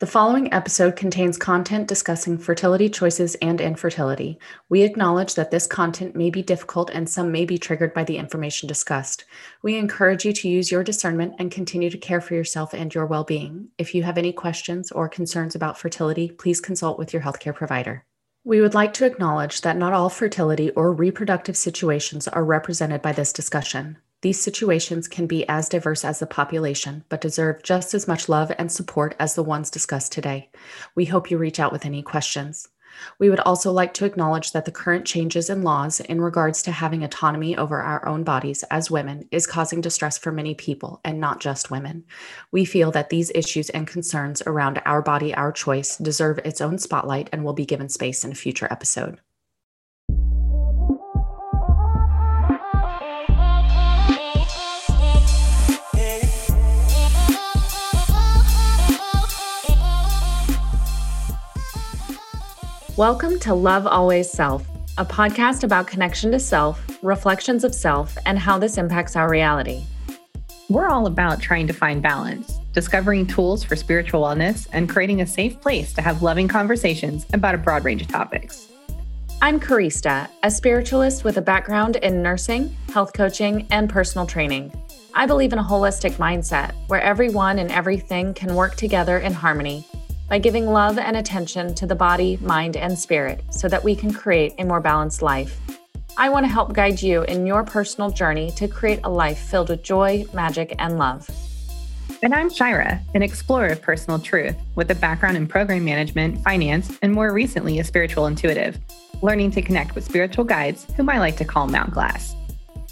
The following episode contains content discussing fertility choices and infertility. We acknowledge that this content may be difficult and some may be triggered by the information discussed. We encourage you to use your discernment and continue to care for yourself and your well being. If you have any questions or concerns about fertility, please consult with your healthcare provider. We would like to acknowledge that not all fertility or reproductive situations are represented by this discussion. These situations can be as diverse as the population, but deserve just as much love and support as the ones discussed today. We hope you reach out with any questions. We would also like to acknowledge that the current changes in laws in regards to having autonomy over our own bodies as women is causing distress for many people and not just women. We feel that these issues and concerns around our body, our choice deserve its own spotlight and will be given space in a future episode. Welcome to Love Always Self, a podcast about connection to self, reflections of self, and how this impacts our reality. We're all about trying to find balance, discovering tools for spiritual wellness, and creating a safe place to have loving conversations about a broad range of topics. I'm Karista, a spiritualist with a background in nursing, health coaching, and personal training. I believe in a holistic mindset where everyone and everything can work together in harmony by giving love and attention to the body, mind, and spirit so that we can create a more balanced life. I want to help guide you in your personal journey to create a life filled with joy, magic, and love. And I'm Shira, an explorer of personal truth with a background in program management, finance, and more recently, a spiritual intuitive, learning to connect with spiritual guides whom I like to call Mount Glass.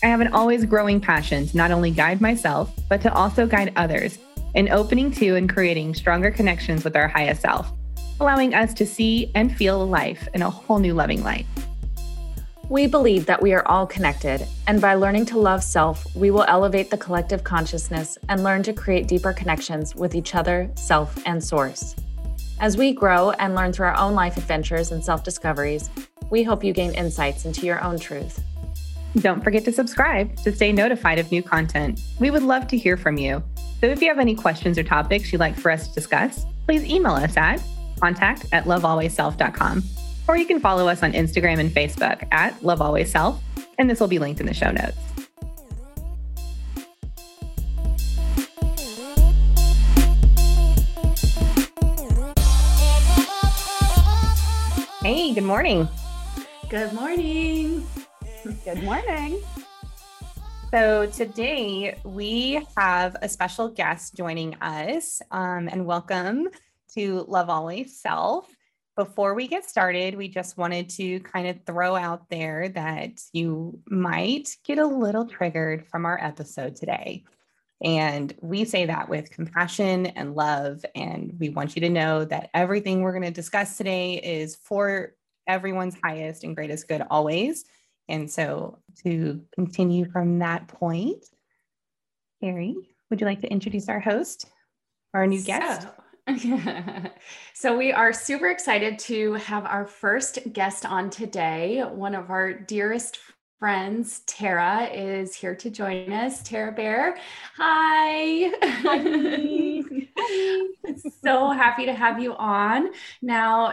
I have an always growing passion to not only guide myself, but to also guide others in opening to and creating stronger connections with our highest self, allowing us to see and feel life in a whole new loving light. We believe that we are all connected, and by learning to love self, we will elevate the collective consciousness and learn to create deeper connections with each other, self, and source. As we grow and learn through our own life adventures and self discoveries, we hope you gain insights into your own truth. Don't forget to subscribe to stay notified of new content. We would love to hear from you. So if you have any questions or topics you'd like for us to discuss, please email us at contact at lovealwaysself.com. Or you can follow us on Instagram and Facebook at lovealwaysself, and this will be linked in the show notes. Hey, good morning. Good morning. Good morning. So today we have a special guest joining us, um, and welcome to Love Always Self. Before we get started, we just wanted to kind of throw out there that you might get a little triggered from our episode today. And we say that with compassion and love. And we want you to know that everything we're going to discuss today is for everyone's highest and greatest good always. And so to continue from that point, Carrie, would you like to introduce our host, our new guest? so we are super excited to have our first guest on today. One of our dearest friends, Tara, is here to join us. Tara Bear, hi. hi. so happy to have you on. Now,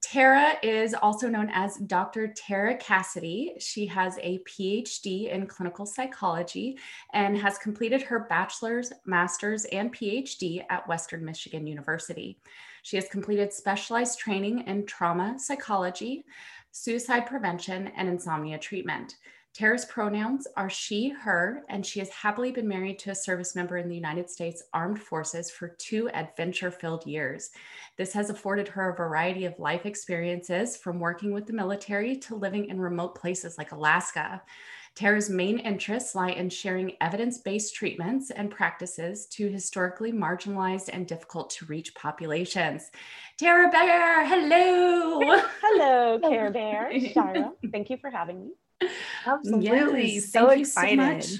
Tara is also known as Dr. Tara Cassidy. She has a PhD in clinical psychology and has completed her bachelor's, master's, and PhD at Western Michigan University. She has completed specialized training in trauma psychology, suicide prevention, and insomnia treatment. Tara's pronouns are she, her, and she has happily been married to a service member in the United States Armed Forces for two adventure filled years. This has afforded her a variety of life experiences from working with the military to living in remote places like Alaska. Tara's main interests lie in sharing evidence based treatments and practices to historically marginalized and difficult to reach populations. Tara Bear, hello. hello, Tara Bear. Shira, thank you for having me. Absolutely. Yes, so excited. So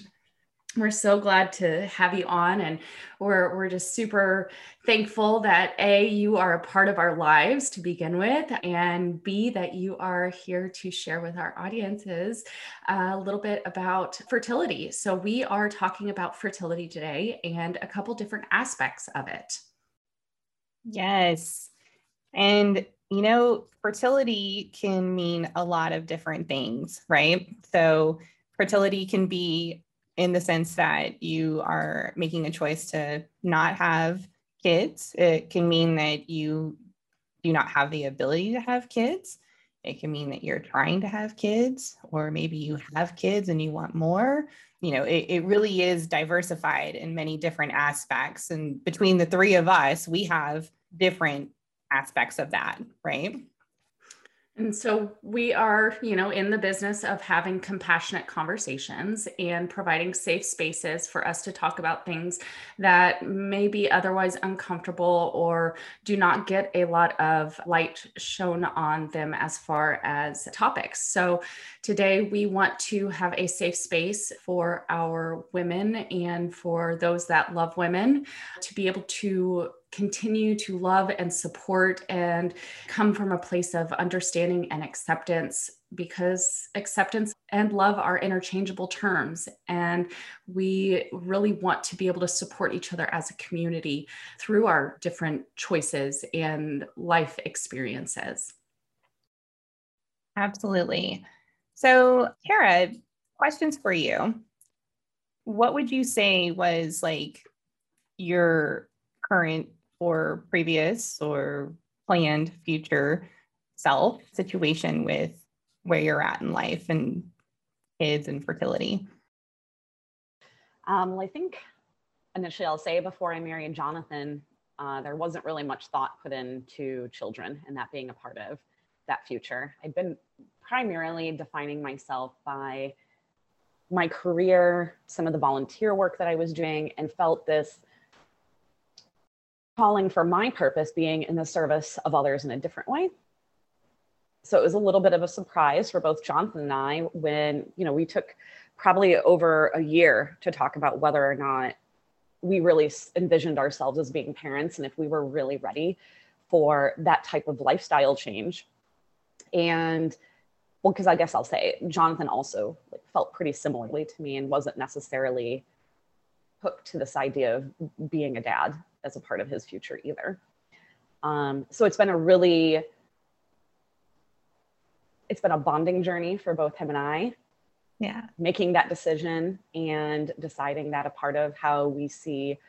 we're so glad to have you on and we're we're just super thankful that a you are a part of our lives to begin with and b that you are here to share with our audiences uh, a little bit about fertility so we are talking about fertility today and a couple different aspects of it Yes. And, you know, fertility can mean a lot of different things, right? So, fertility can be in the sense that you are making a choice to not have kids. It can mean that you do not have the ability to have kids. It can mean that you're trying to have kids, or maybe you have kids and you want more. You know, it, it really is diversified in many different aspects. And between the three of us, we have different aspects of that, right? And so we are, you know, in the business of having compassionate conversations and providing safe spaces for us to talk about things that may be otherwise uncomfortable or do not get a lot of light shown on them as far as topics. So today we want to have a safe space for our women and for those that love women to be able to continue to love and support and come from a place of understanding and acceptance because acceptance and love are interchangeable terms. And we really want to be able to support each other as a community through our different choices and life experiences. Absolutely. So, Tara, questions for you. What would you say was like your current or previous or planned future self situation with where you're at in life and kids and fertility? Um, well, I think initially I'll say before I married Jonathan, uh, there wasn't really much thought put into children and that being a part of that future. I'd been primarily defining myself by my career, some of the volunteer work that I was doing, and felt this calling for my purpose being in the service of others in a different way. So it was a little bit of a surprise for both Jonathan and I when, you know, we took probably over a year to talk about whether or not we really envisioned ourselves as being parents and if we were really ready for that type of lifestyle change. And well, because I guess I'll say Jonathan also felt pretty similarly to me and wasn't necessarily hooked to this idea of being a dad as a part of his future either. Um, so it's been a really, it's been a bonding journey for both him and I. Yeah. Making that decision and deciding that a part of how we see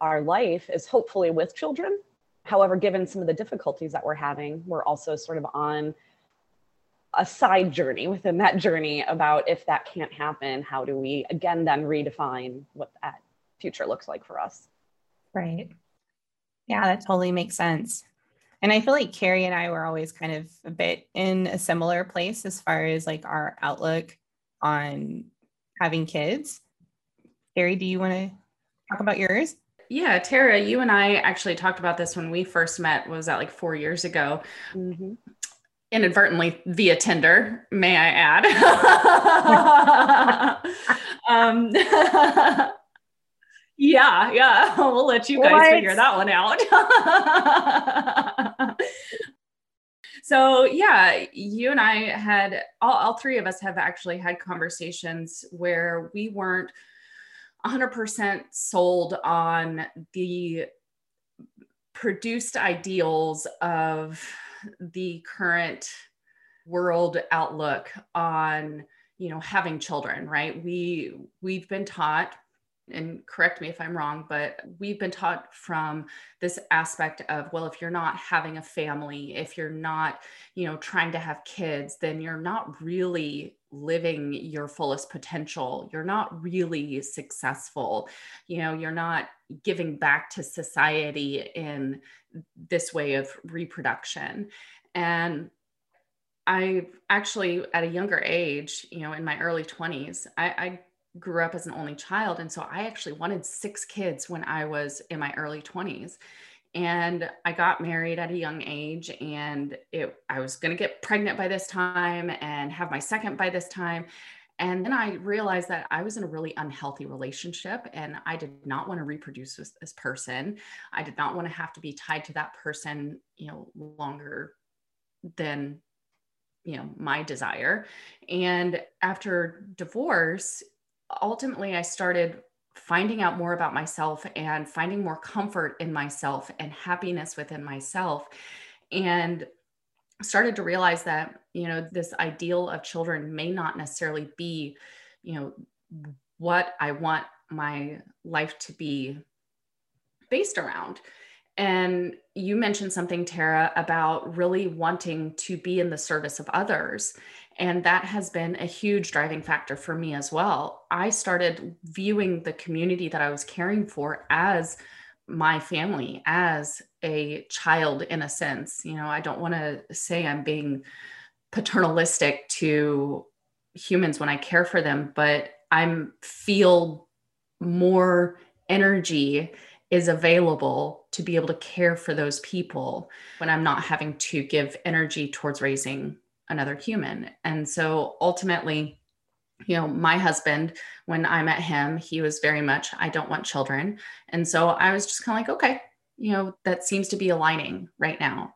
our life is hopefully with children. However, given some of the difficulties that we're having, we're also sort of on a side journey within that journey about if that can't happen, how do we again then redefine what that future looks like for us? Right. Yeah, that totally makes sense. And I feel like Carrie and I were always kind of a bit in a similar place as far as like our outlook on having kids. Carrie, do you want to talk about yours? Yeah, Tara, you and I actually talked about this when we first met. Was that like four years ago? Mm-hmm. Inadvertently via Tinder, may I add. um, yeah, yeah. We'll let you guys what? figure that one out. so yeah, you and I had all, all three of us have actually had conversations where we weren't 100% sold on the produced ideals of the current world outlook on you know having children right? We we've been taught and correct me if I'm wrong, but we've been taught from this aspect of, well, if you're not having a family, if you're not, you know, trying to have kids, then you're not really living your fullest potential. You're not really successful. You know, you're not giving back to society in this way of reproduction. And I actually, at a younger age, you know, in my early 20s, I, I grew up as an only child. And so I actually wanted six kids when I was in my early 20s. And I got married at a young age and it I was going to get pregnant by this time and have my second by this time. And then I realized that I was in a really unhealthy relationship and I did not want to reproduce with this person. I did not want to have to be tied to that person, you know, longer than you know my desire and after divorce ultimately I started finding out more about myself and finding more comfort in myself and happiness within myself. And started to realize that you know this ideal of children may not necessarily be you know what i want my life to be based around. And you mentioned something tara about really wanting to be in the service of others and that has been a huge driving factor for me as well i started viewing the community that i was caring for as my family as a child in a sense. You know, I don't want to say I'm being paternalistic to humans when I care for them, but I'm feel more energy is available to be able to care for those people when I'm not having to give energy towards raising another human. And so ultimately, you know, my husband, when I met him, he was very much, I don't want children. And so I was just kind of like, okay, you know, that seems to be aligning right now.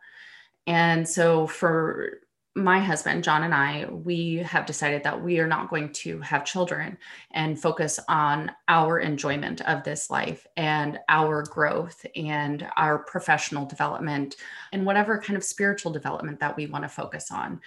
And so for my husband, John, and I, we have decided that we are not going to have children and focus on our enjoyment of this life and our growth and our professional development and whatever kind of spiritual development that we want to focus on.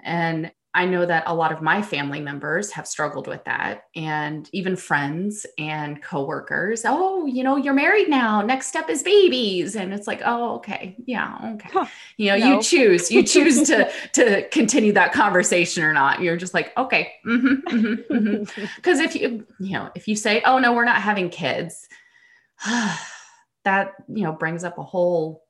And I know that a lot of my family members have struggled with that, and even friends and coworkers. Oh, you know, you're married now. Next step is babies, and it's like, oh, okay, yeah, okay. Huh. You know, no. you choose. You choose to to continue that conversation or not. You're just like, okay, because mm-hmm, mm-hmm, mm-hmm. if you you know if you say, oh no, we're not having kids, that you know brings up a whole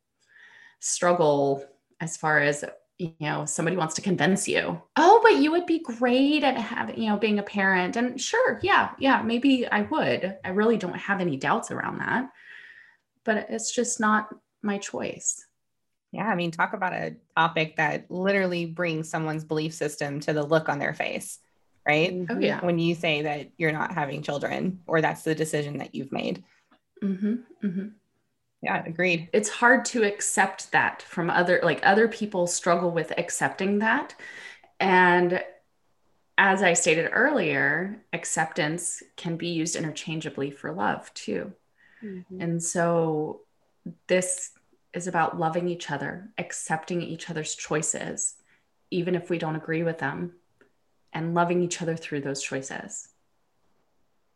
struggle as far as you know somebody wants to convince you. Oh but you would be great at having you know being a parent. And sure yeah yeah maybe i would. I really don't have any doubts around that. But it's just not my choice. Yeah i mean talk about a topic that literally brings someone's belief system to the look on their face right? Oh yeah. When you say that you're not having children or that's the decision that you've made. Mm-hmm, mm-hmm. Yeah, agreed. It's hard to accept that from other like other people struggle with accepting that. And as I stated earlier, acceptance can be used interchangeably for love too. Mm-hmm. And so this is about loving each other, accepting each other's choices, even if we don't agree with them, and loving each other through those choices.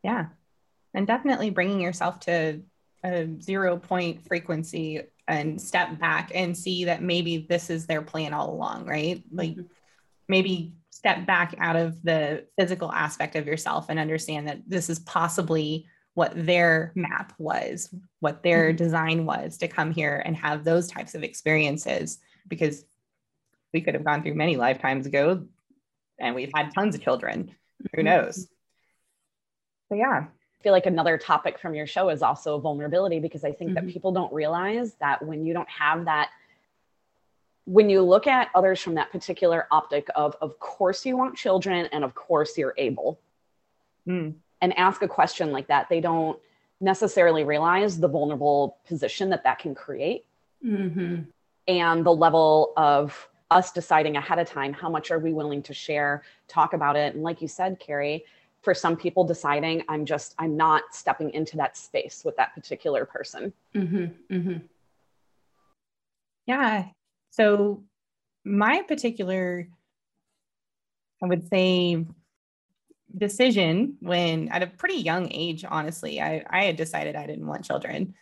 Yeah. And definitely bringing yourself to a zero point frequency and step back and see that maybe this is their plan all along, right? Like mm-hmm. maybe step back out of the physical aspect of yourself and understand that this is possibly what their map was, what their mm-hmm. design was to come here and have those types of experiences because we could have gone through many lifetimes ago and we've had tons of children. Who mm-hmm. knows? So yeah, feel like another topic from your show is also vulnerability because I think mm-hmm. that people don't realize that when you don't have that when you look at others from that particular optic of of course you want children and of course you're able mm. and ask a question like that they don't necessarily realize the vulnerable position that that can create mm-hmm. and the level of us deciding ahead of time how much are we willing to share talk about it and like you said carrie for some people deciding i'm just i'm not stepping into that space with that particular person. Mm-hmm, mm-hmm. yeah so my particular i would say decision when at a pretty young age honestly i, I had decided i didn't want children.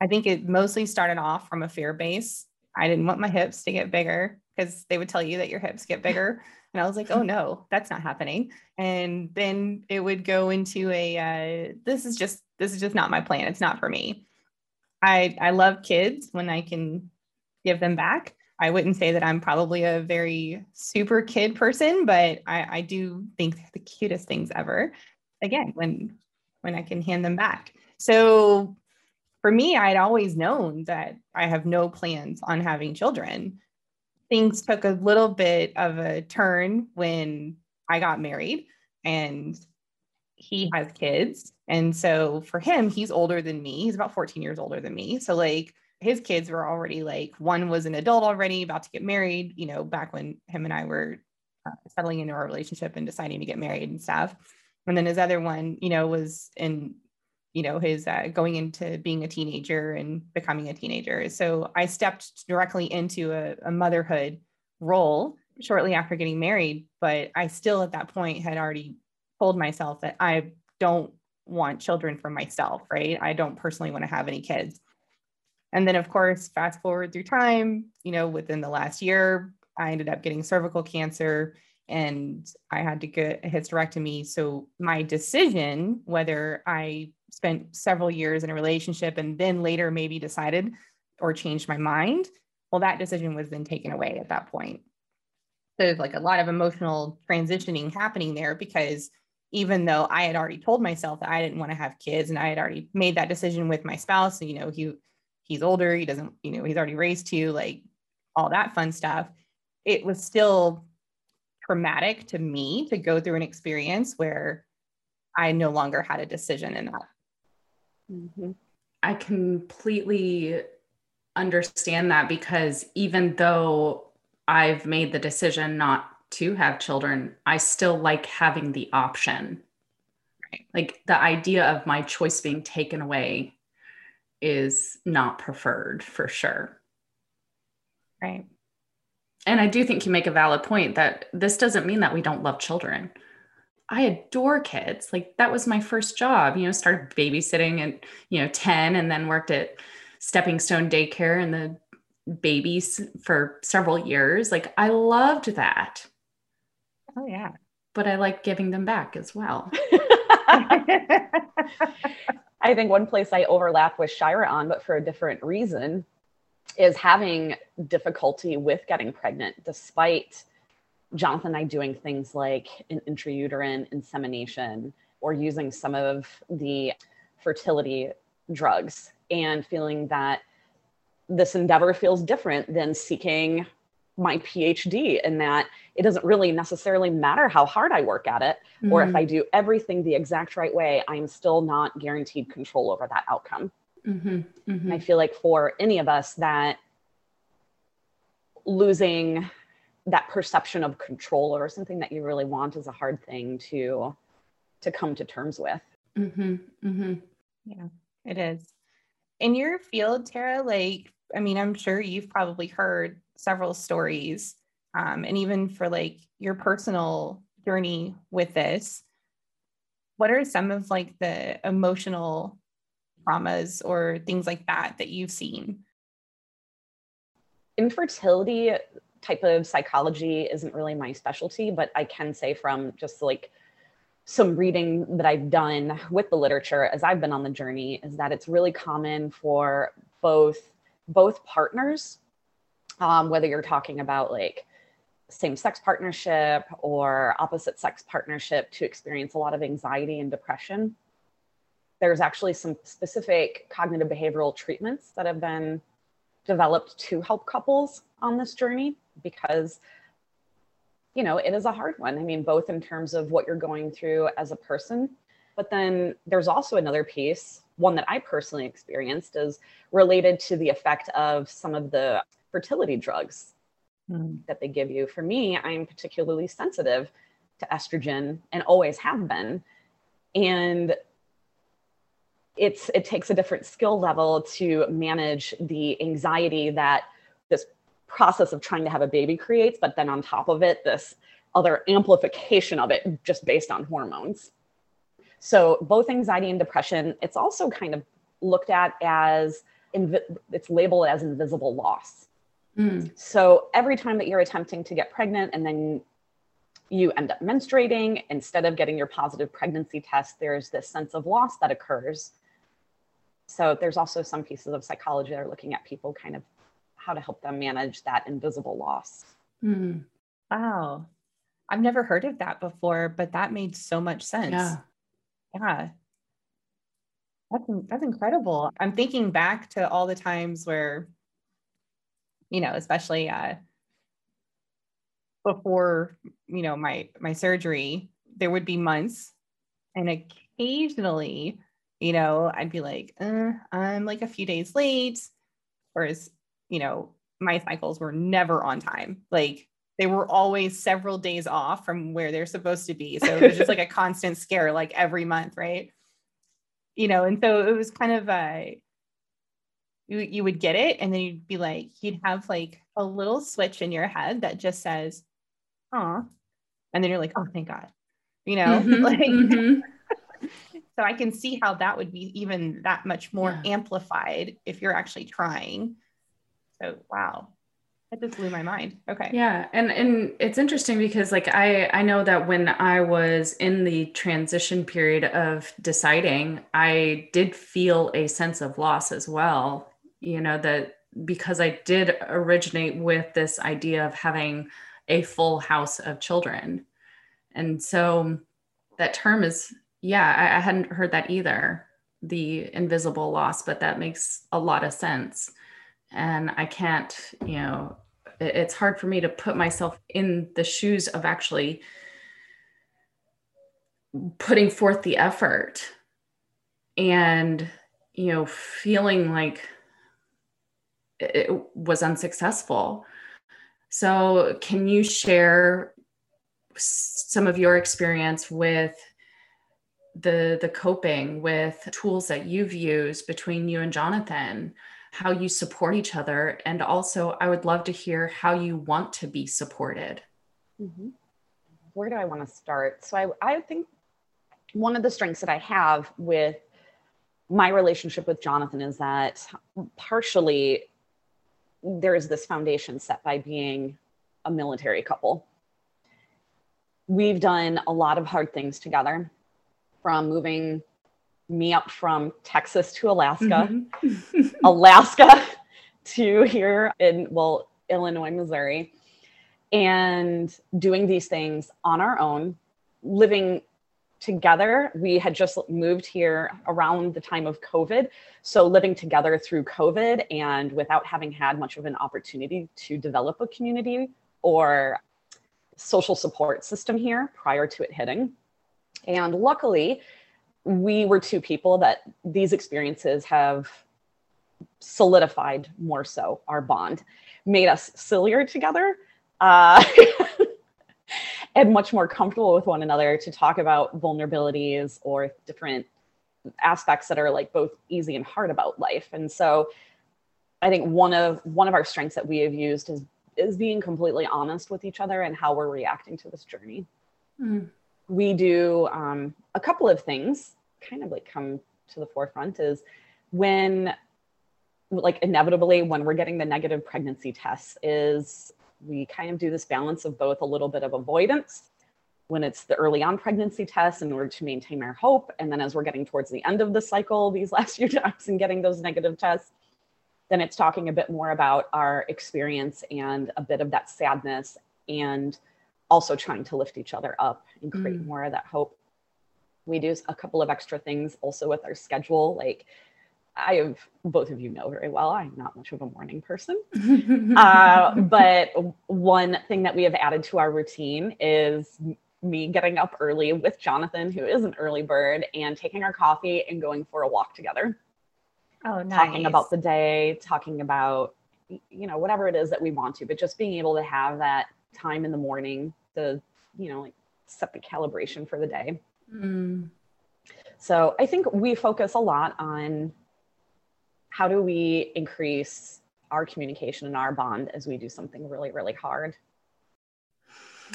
I think it mostly started off from a fear base. I didn't want my hips to get bigger because they would tell you that your hips get bigger and I was like, oh no, that's not happening. And then it would go into a uh, this is just this is just not my plan. It's not for me. I I love kids when I can give them back. I wouldn't say that I'm probably a very super kid person, but I, I do think they're the cutest things ever. Again, when when I can hand them back. So for me, I'd always known that I have no plans on having children things took a little bit of a turn when I got married and he has kids. And so for him, he's older than me. He's about 14 years older than me. So like his kids were already like one was an adult already about to get married, you know, back when him and I were uh, settling into our relationship and deciding to get married and stuff. And then his other one, you know, was in you know his uh, going into being a teenager and becoming a teenager. So i stepped directly into a, a motherhood role shortly after getting married but i still at that point had already told myself that i don't want children for myself right? I don't personally want to have any kids. And then of course fast forward through time you know within the last year i ended up getting cervical cancer and I had to get a hysterectomy. So my decision whether I spent several years in a relationship and then later maybe decided or changed my mind, well, that decision was then taken away at that point. So there's like a lot of emotional transitioning happening there because even though I had already told myself that I didn't want to have kids and I had already made that decision with my spouse, you know, he he's older, he doesn't, you know, he's already raised two, like all that fun stuff. It was still traumatic to me to go through an experience where I no longer had a decision in that. Mm-hmm. I completely understand that because even though I've made the decision not to have children, I still like having the option. Right. Like the idea of my choice being taken away is not preferred for sure. Right. And I do think you make a valid point that this doesn't mean that we don't love children. I adore kids. Like that was my first job, you know, started babysitting at, you know, 10 and then worked at Stepping Stone Daycare and the babies for several years. Like I loved that. Oh yeah. But I like giving them back as well. I think one place I overlap with Shira on, but for a different reason, is having difficulty with getting pregnant despite Jonathan and I doing things like an intrauterine insemination or using some of the fertility drugs and feeling that this endeavor feels different than seeking my PhD and that it doesn't really necessarily matter how hard I work at it mm-hmm. or if I mm. do everything the exact right way, I'm still not guaranteed control over that outcome. Mm-hmm. Mm-hmm. I feel like for any of us that losing that perception of control over something that you really want is a hard thing to to come to terms with. Mm-hmm, mm-hmm. Yeah, it is. In your field, Tara, like, I mean, I'm sure you've probably heard several stories, um, and even for like your personal journey with this, what are some of like the emotional traumas or things like that that you've seen? Infertility type of psychology isn't really my specialty, but I can say from just like some reading that I've done with the literature as I've been on the journey is that it's really common for both both partners, um, whether you're talking about like same sex partnership or opposite sex partnership, to experience a lot of anxiety and depression. There's actually some specific cognitive behavioral treatments that have been developed to help couples on this journey because you know it is a hard one. I mean both in terms of what you're going through as a person but then there's also another piece one that i personally experienced is related to the effect of some of the fertility drugs mm. that they give you. For me i'm particularly sensitive to estrogen and always have been. And it's it takes a different skill level to manage the anxiety that this process of trying to have a baby creates, but then on top of it, this other amplification of it just based on hormones. So both anxiety and depression, it's also kind of looked at as invi- it's labeled as invisible loss. Mm. So every time that you're attempting to get pregnant and then you end up menstruating, instead of getting your positive pregnancy test, there's this sense of loss that occurs. So there's also some pieces of psychology that are looking at people kind of how to help them manage that invisible loss. Mm. Wow. I've never heard of that before, but that made so much sense. Yeah. Yeah. That's, that's incredible. I'm thinking back to all the times where, you know, especially uh, before, you know, my my surgery, there would be months and occasionally, you know, I'd be like, uh, I'm like a few days late. Whereas you know, my cycles were never on time. Like they were always several days off from where they're supposed to be. So it was just like a constant scare, like every month, right? you know, and so it was kind of a you, you would get it and then you'd be like, you'd have like a little switch in your head that just says, oh, and then you're like, oh, thank God, you know, mm-hmm, like, mm-hmm. so I can see how that would be even that much more yeah. amplified if you're actually trying. So, wow. That just blew my mind. Okay. Yeah. And and it's interesting because like I I know that when I was in the transition period of deciding, I did feel a sense of loss as well. You know, that because I did originate with this idea of having a full house of children. And so that term is, yeah, I, I hadn't heard that either, the invisible loss, but that makes a lot of sense. And I can't, you know, it's hard for me to put myself in the shoes of actually putting forth the effort and, you know, feeling like it was unsuccessful. So, can you share some of your experience with the the coping with tools that you've used between you and Jonathan? How you support each other, and also I would love to hear how you want to be supported. Mm-hmm. Where do I want to start? So, I, I think one of the strengths that I have with my relationship with Jonathan is that partially there is this foundation set by being a military couple. We've done a lot of hard things together from moving me up from Texas to Alaska, mm-hmm. Alaska to here in, well, Illinois, Missouri, and doing these things on our own, living together. We had just moved here around the time of COVID. So, living together through COVID and without having had much of an opportunity to develop a community or social support system here prior to it hitting. And luckily, we were two people that these experiences have solidified more so our bond, made us sillier together. Uh, and much more comfortable with one another to talk about vulnerabilities or different aspects that are like both easy and hard about life. And so I think one of one of our strengths that we have used is is being completely honest with each other and how we're reacting to this journey. Mm. We do um, a couple of things kind of like come to the forefront is when like inevitably when we're getting the negative pregnancy tests is we kind of do this balance of both a little bit of avoidance when it's the early on pregnancy test in order to maintain our hope. And then as we're getting towards the end of the cycle, these last few times and getting those negative tests, then it's talking a bit more about our experience and a bit of that sadness and also trying to lift each other up and create mm. more of that hope. We do a couple of extra things also with our schedule, like I have both of you know very well. I'm not much of a morning person, uh, but one thing that we have added to our routine is me getting up early with Jonathan, who is an early bird, and taking our coffee and going for a walk together. Oh, nice. Talking about the day, talking about you know whatever it is that we want to, but just being able to have that time in the morning to you know like set the calibration for the day. Mm. So I think we focus a lot on how do we increase our communication and our bond as we do something really really hard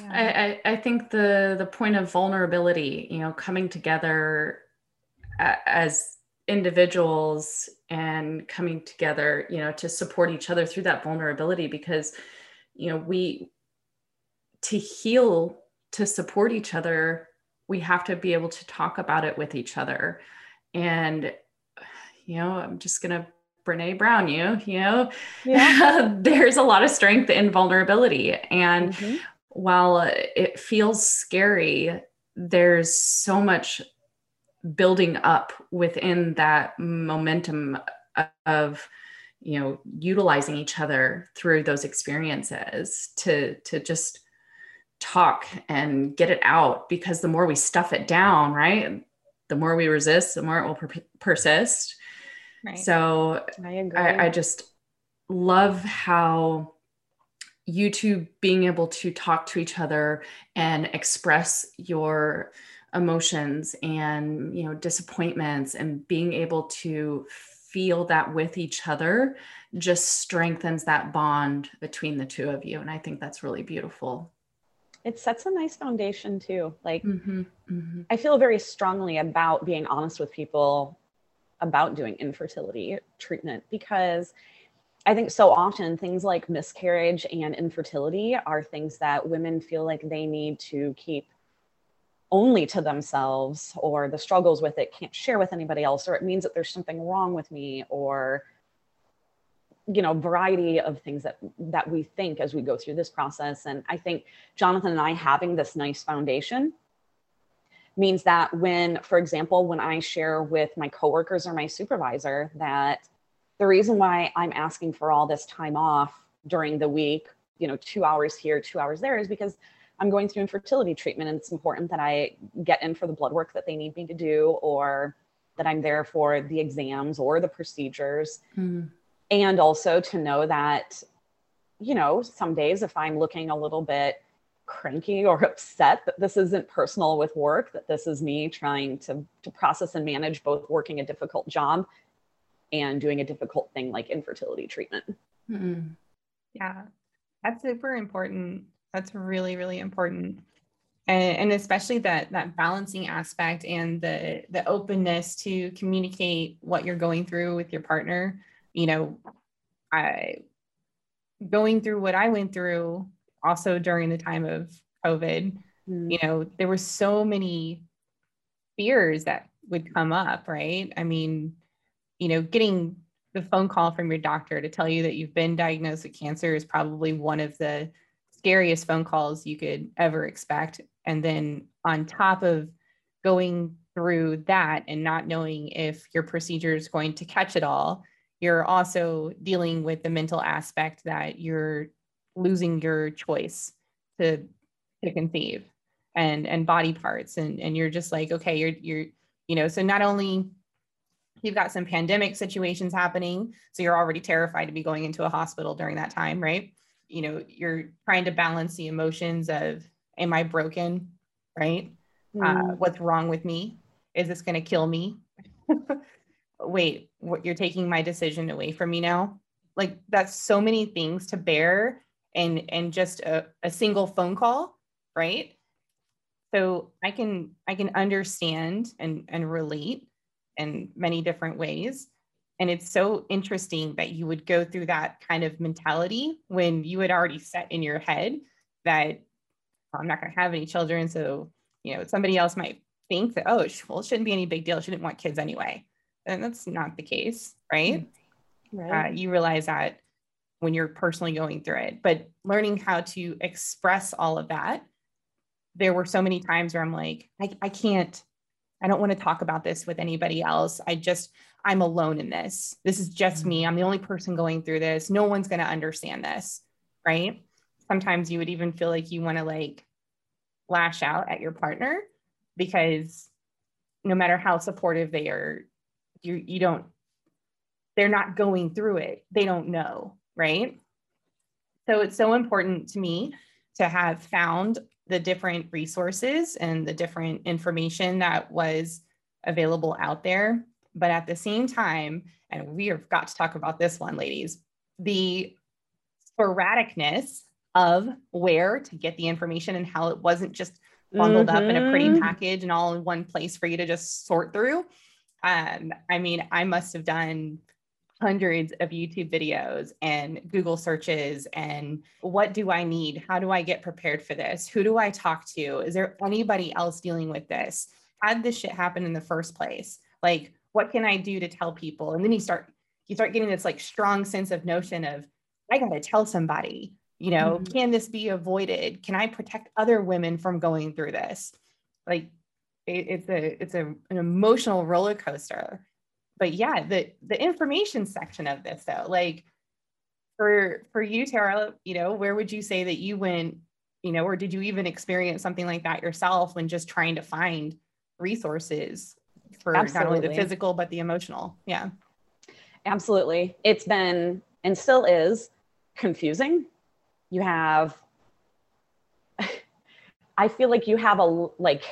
yeah. I, I think the the point of vulnerability you know coming together as individuals and coming together you know to support each other through that vulnerability because you know we to heal to support each other we have to be able to talk about it with each other and you know, I'm just going to Brene Brown you, you know, yeah. there's a lot of strength in vulnerability. And mm-hmm. while it feels scary, there's so much building up within that momentum of you know utilizing each other through those experiences to to just talk and get it out because the more we stuff it down right the more we resist the more it will per- persist Right. So I agree. I, I just love how you two being able to talk to each other and express your emotions and you know disappointments and being able to feel that with each other just strengthens that bond between the two of you and i think that's really beautiful it sets a nice foundation too like mm-hmm, mm-hmm. i feel very strongly about being honest with people about doing infertility treatment because I think so often things like miscarriage and infertility are things that women feel like they need to keep only to themselves or the struggles with it can't share with anybody else or it means that there's something wrong with me or you know variety of things that that we think as we go through this process and i think jonathan and i having this nice foundation means that when for example when i share with my coworkers or my supervisor that the reason why I'm asking for all this time off during the week, you know, two hours here, two hours there, is because I'm going through infertility treatment and it's important that I get in for the blood work that they need me to do or that I'm there for the exams or the procedures. Mm. And also to know that, you know, some days if I'm looking a little bit cranky or upset that this isn't personal with work, that this is me trying to, to process and manage both working a difficult job and doing a difficult thing like infertility treatment. Mm-hmm. Yeah, that's super important. That's really, really important. And, and, especially that that balancing aspect and the the openness to communicate what you're going through with your partner you know i going through what i went through also during the time of covid mm. you know there were so many fears that would come up right i mean you know, getting the phone call from your doctor to tell you that you've been diagnosed with cancer is probably one of the scariest phone calls you could ever expect. And then on top of going through that and not knowing if your procedure is going to catch it all, you're also dealing with the mental aspect that you're losing your choice to to conceive and and body parts. And and you're just like okay you're you're you know so not only you've got some pandemic situations happening so you're already terrified to be going into a hospital during that time right? You know you're trying to balance the emotions of am i broken right? Mm. uh, what's wrong with me? Is this going to kill me wait what you're taking my decision away from me now like that's so many things to bear and and just a, a single phone call right so i can i can understand and and relate in many different ways. And it's so interesting that you would go through that kind of mentality when you had already set in your head that oh, I'm not going to have any children. So, you know, somebody else might think that, oh, well, it shouldn't be any big deal. She didn't want kids anyway. And that's not the case, right? right. Uh, you realize that when you're personally going through it, but learning how to express all of that. There were so many times where I'm like, I, I can't, I don't want to talk about this with anybody else. I just, I'm alone in this. This is just me. Mm-hmm. I'm the only person going through this. No one's going to understand this. Right. Sometimes you would even feel like you want to like lash out at your partner because no matter how supportive they are, you, you don't, they're not going through it. They don't know. Right. So it's so important to me to have found the different resources and the different information that was available out there. But at the same time, and we have got to talk about this one, ladies, the sporadicness of where to get the information and how it wasn't just bundled mm-hmm. up in a pretty mm-hmm. package and all in one place for you to just sort through. Um, I mean, I must have done hundreds of YouTube videos and Google searches and what do I need? How do I get prepared for this? Who do I talk to? Is there anybody else dealing with this? Did this shit happen in the first place? Like, what can I do to tell people? And then you start you start getting this like strong sense of notion of I got to tell somebody, you know, mm-hmm. can this be avoided? Can I protect other women from going through this? Like it, it's a it's a, an emotional roller coaster but yeah, the the information section of this though, like for for you, Tara, you know, where would you say that you went, you know, or did you even experience something like that yourself when just trying to find resources for Absolutely. not only the physical but the emotional? Yeah. Absolutely. It's been and still is confusing. You have I feel like you have a like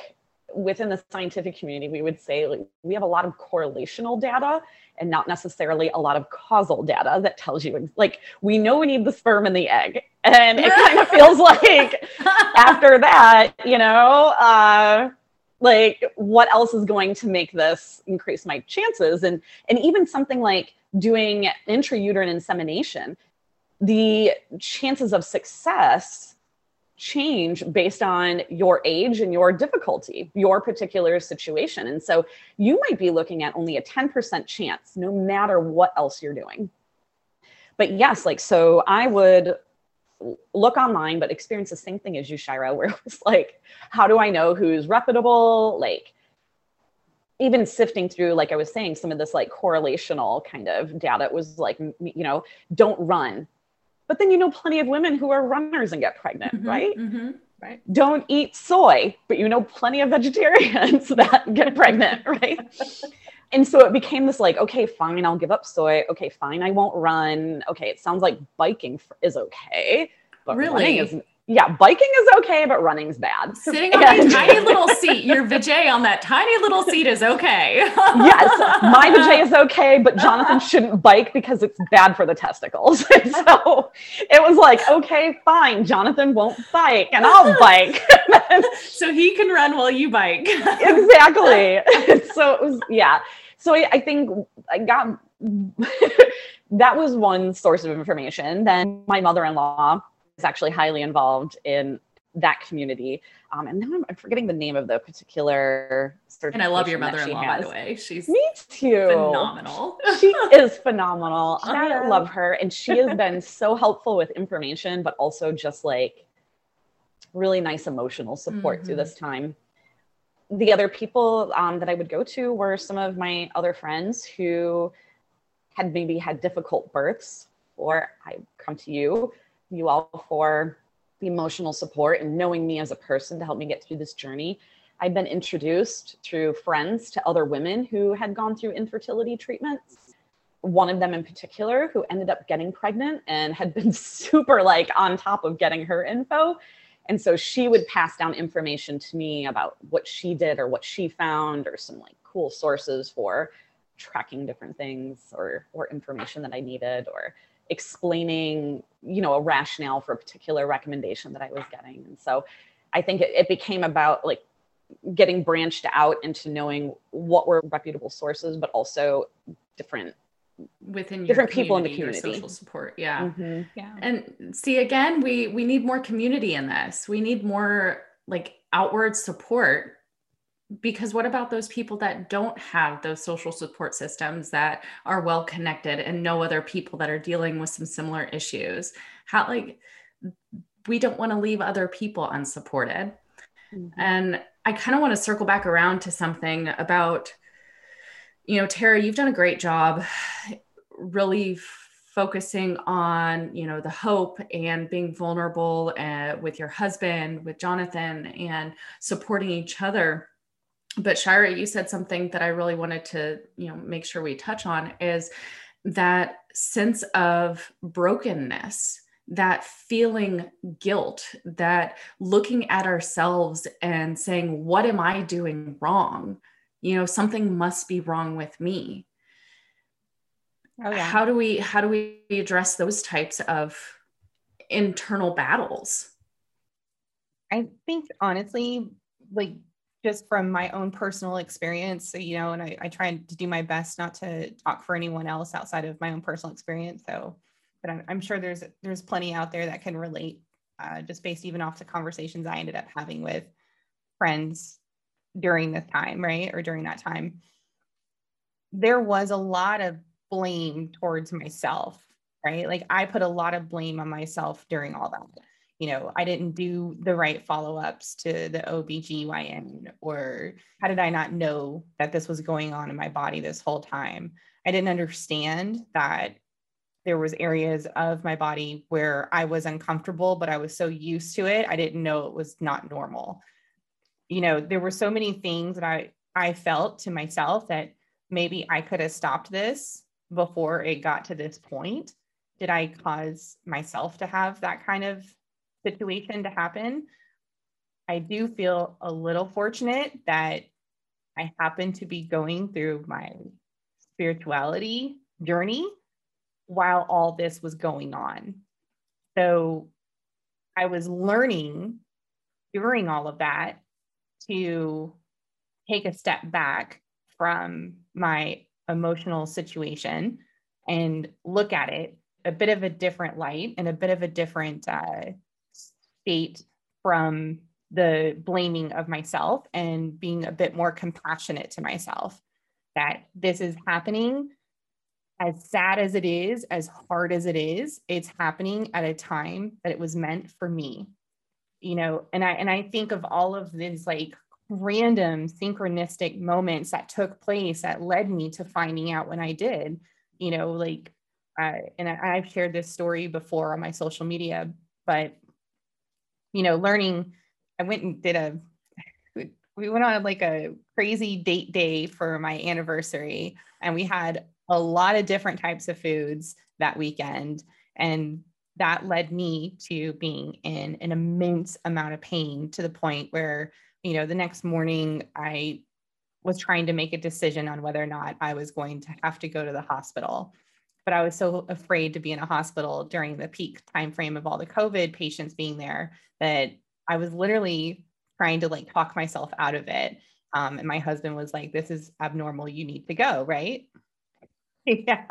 within the scientific community, we would say like, we have a lot of correlational data and not necessarily a lot of causal data that tells you like we know we need the sperm and the egg. And it kind of feels like after that you know uh like what else is going to make this increase my chances? And and even something like doing intrauterine insemination the chances of success change based on your age and your difficulty, your particular situation. And so you might be looking at only a 10% chance, no matter what else you're doing. But yes, like, so I would look online, but experience the same thing as you, Shira, where it was like, how do I know who's reputable? Like, even sifting through, like I was saying, some of this like correlational kind of data was like, you know, don't run but then you know plenty of women who are runners and get pregnant, mm-hmm, right? Mm-hmm, right? Don't eat soy, but you know plenty of vegetarians that get pregnant, right? and so it became this like, okay, fine, I'll give up soy. Okay, fine, I won't run. Okay, it sounds like biking is okay, but really? running is yeah, biking is okay, but running's bad. Sitting on a tiny little seat, your vajay on that tiny little seat is okay. yes, my vajay is okay, but Jonathan shouldn't bike because it's bad for the testicles. so it was like, okay, fine, Jonathan won't bike and I'll bike. so he can run while you bike. exactly. so it was, yeah. So I, I think I got that was one source of information. Then my mother in law actually highly involved in that community. Um, and now I'm, I'm, forgetting the name of the particular. And I love your mother-in-law, by the way. She's me too. Phenomenal. she is phenomenal. I love her, and she has been so helpful with information, but also just like really nice emotional support mm-hmm. through this time. The other people um, that I would go to were some of my other friends who had maybe had difficult births, or I come to you you all for the emotional support and knowing me as a person to help me get through this journey. I've been introduced through friends to other women who had gone through infertility treatments. One of them in particular who ended up getting pregnant and had been super like on top of getting her info. And so she would pass down information to me about what she did or what she found or some like cool sources for tracking different things or or information that I needed or explaining you know a rationale for a particular recommendation that i was getting. And so i think it, it became about like getting branched out into knowing what were reputable sources but also different within different people in the community. social support yeah. Mm-hmm. yeah. And see again we we need more community in this. We need more like outward support because what about those people that don't have those social support systems that are well connected and know other people that are dealing with some similar issues? How like we don't want to leave other people unsupported. Mm-hmm. and i kind of want to circle back around to something about you know tara you've done a great job really focusing on you know the hope and being vulnerable uh, with your husband with jonathan and supporting each other but Shira, you said something that I really wanted to, you know, make sure we touch on is that sense of brokenness, that feeling guilt, that looking at ourselves and saying, what am I doing wrong? You know, something must be wrong with me. Oh, yeah. How do we how do we address those types of internal battles? I think honestly, like just from my own personal experience, you know, and I, I try to do my best not to talk for anyone else outside of my own personal experience. So, but I'm, I'm sure there's there's plenty out there that can relate, uh, just based even off the conversations I ended up having with friends during this time, right, or during that time. There was a lot of blame towards myself, right? Like I put a lot of blame on myself during all that you know, I didn't do the right follow ups to the OBGYN, or how did I not know that this was going on in my body this whole time? I didn't understand that there was areas of my body where I was uncomfortable, but I was so used to it, I didn't know it was not normal. You know, there were so many things that I I felt to myself that maybe I could have stopped this before it got to this point. Did I cause myself to have that kind of situation to happen? I do feel a little fortunate that I happen to be going through my spirituality journey while all this was going on. So I was learning during all of that to take a step back from my emotional situation and look at it a bit of a different light and a bit of a different uh, state from the blaming of myself and being a bit more compassionate to myself that this is happening as sad as it is, as hard as it is, it's happening at a time that it was meant for me. You know, and I and I think of all of these like random synchronistic moments that took place that led me to finding out when I did, you know, like uh, and I, I've shared this story before on my social media, but you know, learning, I went and did a we went on like a crazy date day for my anniversary and we had a lot of different types of foods that weekend. And that led me to being in an immense amount of pain to the point where, you know, the next morning I was trying to make a decision on whether or not I was going to have to go to the hospital. But I was so afraid to be in a hospital during the peak time frame of all the COVID patients being there that I was literally trying to like talk myself out of it. Um, and my husband was like, "This is abnormal. You need to go." Right. yeah.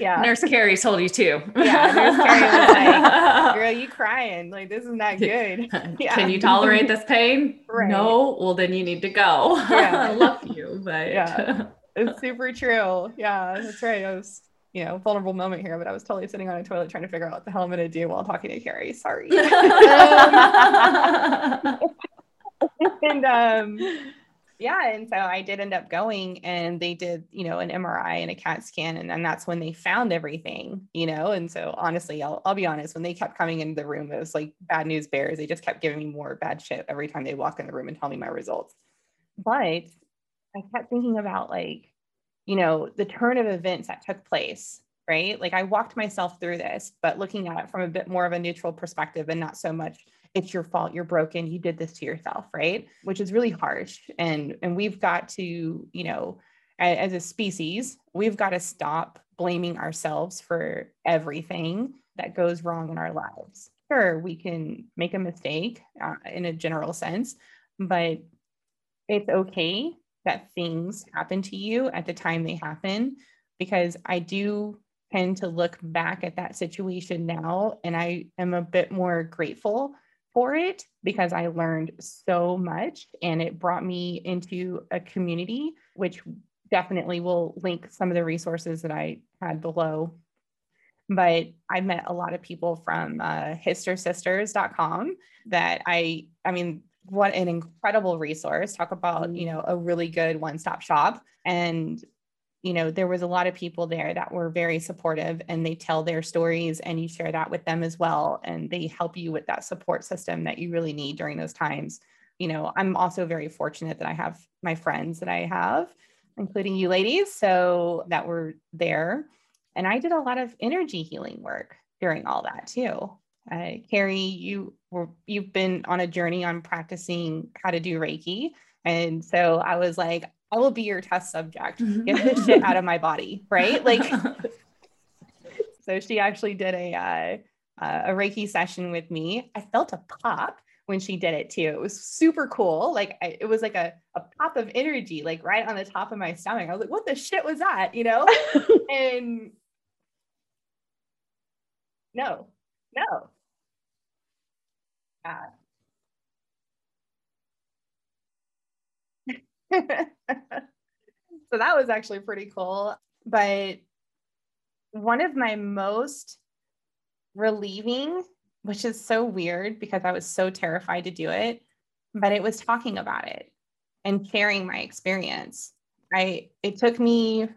Yeah. Nurse Carrie told you too. Yeah. Nurse Carrie was like, girl, you crying. Like, this is not good. Yeah. Can you tolerate this pain? Right. No. Well, then you need to go. Yeah. I love you, but yeah, it's super true. Yeah, that's right. I was, you know, vulnerable moment here, but I was totally sitting on a toilet trying to figure out what the hell I'm going to do while talking to Carrie. Sorry. um, and um, yeah and so i did end up going and they did you know an mri and a cat scan and then that's when they found everything you know and so honestly I'll, I'll be honest when they kept coming into the room it was like bad news bears they just kept giving me more bad shit every time they walk in the room and tell me my results but i kept thinking about like you know the turn of events that took place right? Like i walked myself through this but looking at it from a bit more of a neutral perspective and not so much it's your fault you're broken you did this to yourself right? Which is really harsh. And and we've got to you know as a species we've got to stop blaming ourselves for everything that goes wrong in our lives. Sure we can make a mistake uh, in a general sense but it's okay that things happen to you at the time they happen because i do tend to look back at that situation now and i am a bit more grateful for it because I learned so much and it brought me into a community, which definitely will link some of the resources that I had below. But I met a lot of people from uh, hystersisters.com that I, I mean, what an incredible resource. Talk about, you mm-hmm. know, a really good one stop shop. And you know, there was a lot of people there that were very supportive and they tell their stories and you share that with them as well. And they help you with that support system that you really need during those times. You know, I'm also very fortunate that I have my friends that I have, including you ladies, so that were there. And I did a lot of energy healing work during all that too. Uh, Carrie, you were you've been on a journey on practicing how to do Reiki. And so I was like, I will be your test subject. Mm-hmm. Get this shit out of my body, right? Like, so she actually did a uh, a Reiki session with me. I felt a pop when she did it too. It was super cool. Like I, it was like a, a pop of energy, like right on the top of my stomach. I was like, what the shit was that? You know? and no, no. So that was actually pretty cool. But one of my most relieving, which is so weird because I was so terrified to do it, but it was talking about it and sharing my experience. I it took me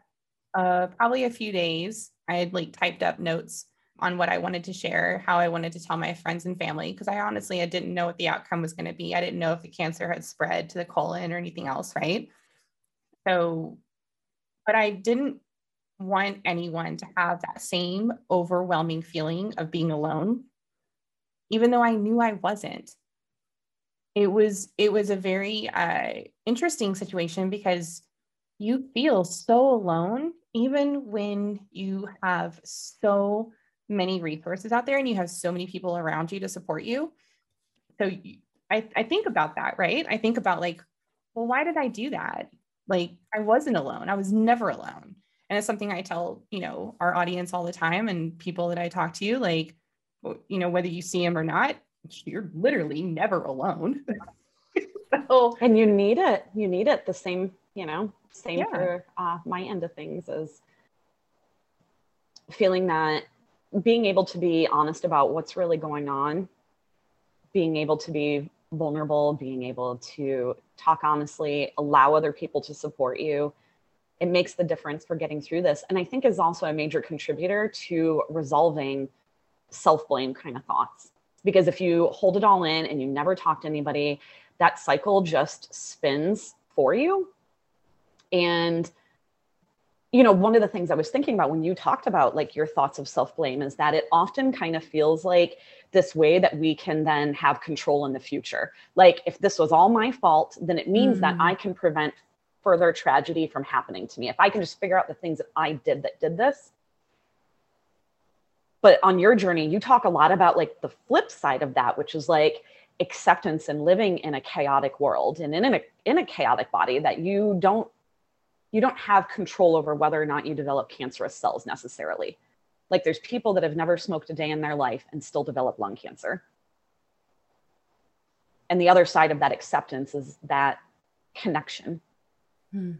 uh, probably a few days. I had like typed up notes on what I wanted to share, how I wanted to tell my friends and family, because I honestly I didn't know what the outcome was going to be. I didn't know if the cancer had spread to the colon or anything else, right? So, but I didn't want anyone to have that same overwhelming feeling of being alone, even though I knew I wasn't. it was it was a very uh, interesting situation because you feel so alone even when you have so many resources out there and you have so many people around you to support you. So I, I think about that right? I think about like well why did i do that? Like i wasn't alone. I was never alone. And it's something i tell you know our audience all the time and people that i talk to like you know whether you see them or not you're literally never alone. So and you need it. You need it the same you know same yeah. for uh, my end of things is feeling that being able to be honest about what's really going on being able to be vulnerable being able to talk honestly allow other people to support you it makes the difference for getting through this. And i think is also a major contributor to resolving self-blame kind of thoughts. Because if you hold it all in and you never talk to anybody that cycle just spins for you. And you know one of the things i was thinking about when you talked about like your thoughts of self-blame is that it often kind of feels like this way that we can then have control in the future. Like if this was all my fault then it means mm. that i can prevent further tragedy from happening to me. If i can just figure out the things that i did that did this. But on your journey you talk a lot about like the flip side of that which is like acceptance and living in a chaotic world and in a in a chaotic body that you don't you don't have control over whether or not you develop cancerous cells necessarily. Like there's people that have never smoked a day in their life and still develop lung cancer. And the other side of that acceptance is that connection. Hmm.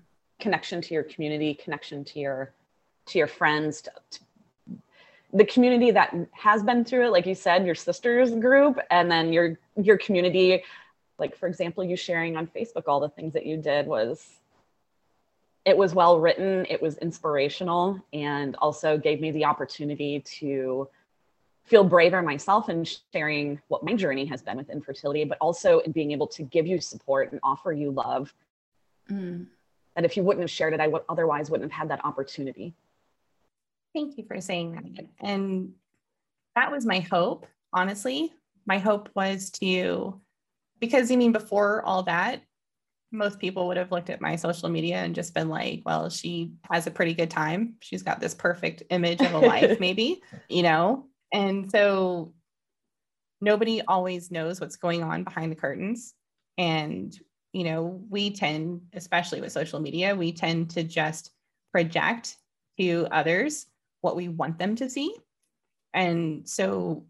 connection to your community connection to your to your friends to, to the community that has been through it. Like you said your sisters group and then your your community. Like for example you sharing on facebook all the things that you did was it was well written it was inspirational and also gave me the opportunity to feel braver myself in sharing what my journey has been with infertility but also in being able to give you support and offer you love mm. that if you wouldn't have shared it i would otherwise wouldn't have had that opportunity Thank you for saying that. And that was my hope, honestly. My hope was to, because I mean, before all that, most people would have looked at my social media and just been like, well, she has a pretty good time. She's got this perfect image of a life, maybe, you know? And so nobody always knows what's going on behind the curtains. And, you know, we tend, especially with social media, we tend to just project to others what we want them to see. And so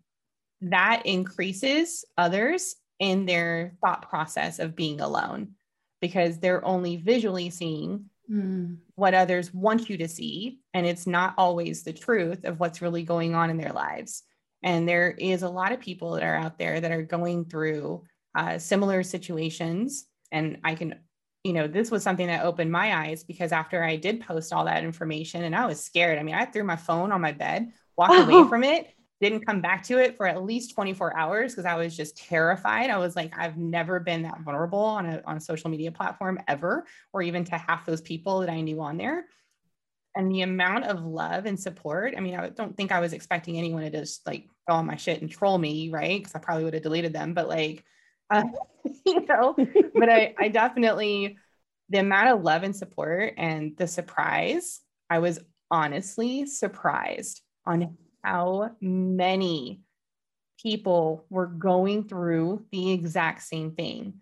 that increases others in their thought process of being alone because they're only visually seeing mm. what others want you to see. And it's not always the truth of what's really going on in their lives. And there is a lot of people that are out there that are going through uh, similar situations. And I can you know, this was something that opened my eyes because after I did post all that information and I was scared. I mean, I threw my phone on my bed, walked oh. away from it, didn't come back to it for at least 24 hours because I was just terrified. I was like, I've never been that vulnerable on a, on a social media platform ever, or even to half those people that I knew on there. And the amount of love and support. I mean, I don't think I was expecting anyone to just like go on my shit and troll me, right? Because I probably would have deleted them. But like, uh, you know, but I, I definitely, the amount of love and support and the surprise, I was honestly surprised on how many people were going through the exact same thing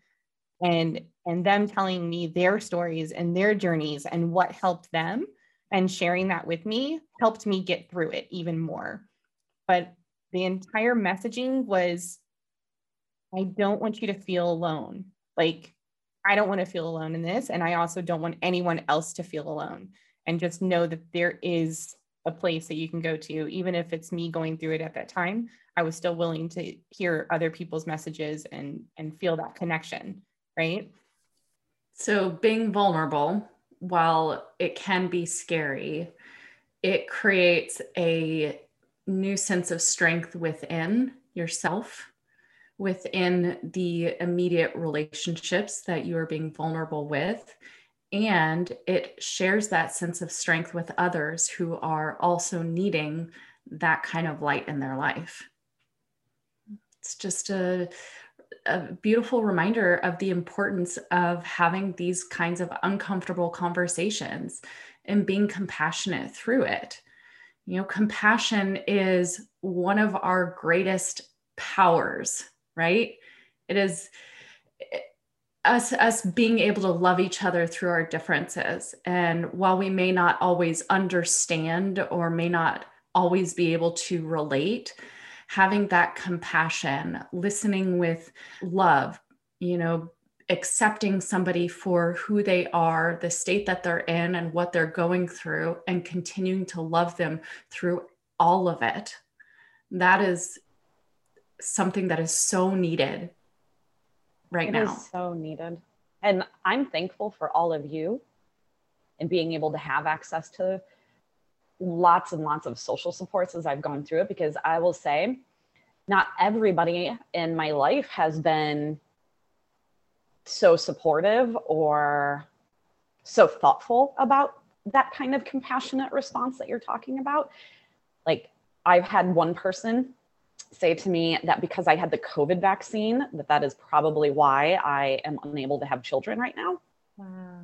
and and them telling me their stories and their journeys and what helped them and sharing that with me helped me get through it even more but the entire messaging was I don't want you to feel alone. Like, I don't want to feel alone in this. And I also don't want anyone else to feel alone. And just know that there is a place that you can go to, even if it's me going through it at that time. I was still willing to hear other people's messages and and feel that connection, right? So being vulnerable, while it can be scary, it creates a new sense of strength within yourself within the immediate relationships that you are being vulnerable with. And it shares that sense of strength with others who are also needing that kind of light in their life. It's just a a beautiful reminder of the importance of having these kinds of uncomfortable conversations and being compassionate through it. You know, compassion is one of our greatest powers, right? It is us us being able to love each other through our differences. And while we may not always understand or may not always be able to relate having that compassion listening with love you know accepting somebody for who they are the state that they're in and what they're going through and continuing to love them through all of it that is something that is so needed right it now. Is so needed. And I'm thankful for all of you and being able to have access to lots and lots of social supports as I've gone through it because I will say not everybody in my life has been so supportive or so thoughtful about that kind of compassionate response that you're talking about. Like I've had one person say to me that because I had the COVID vaccine, that that is probably why I am unable to have children right now. Wow.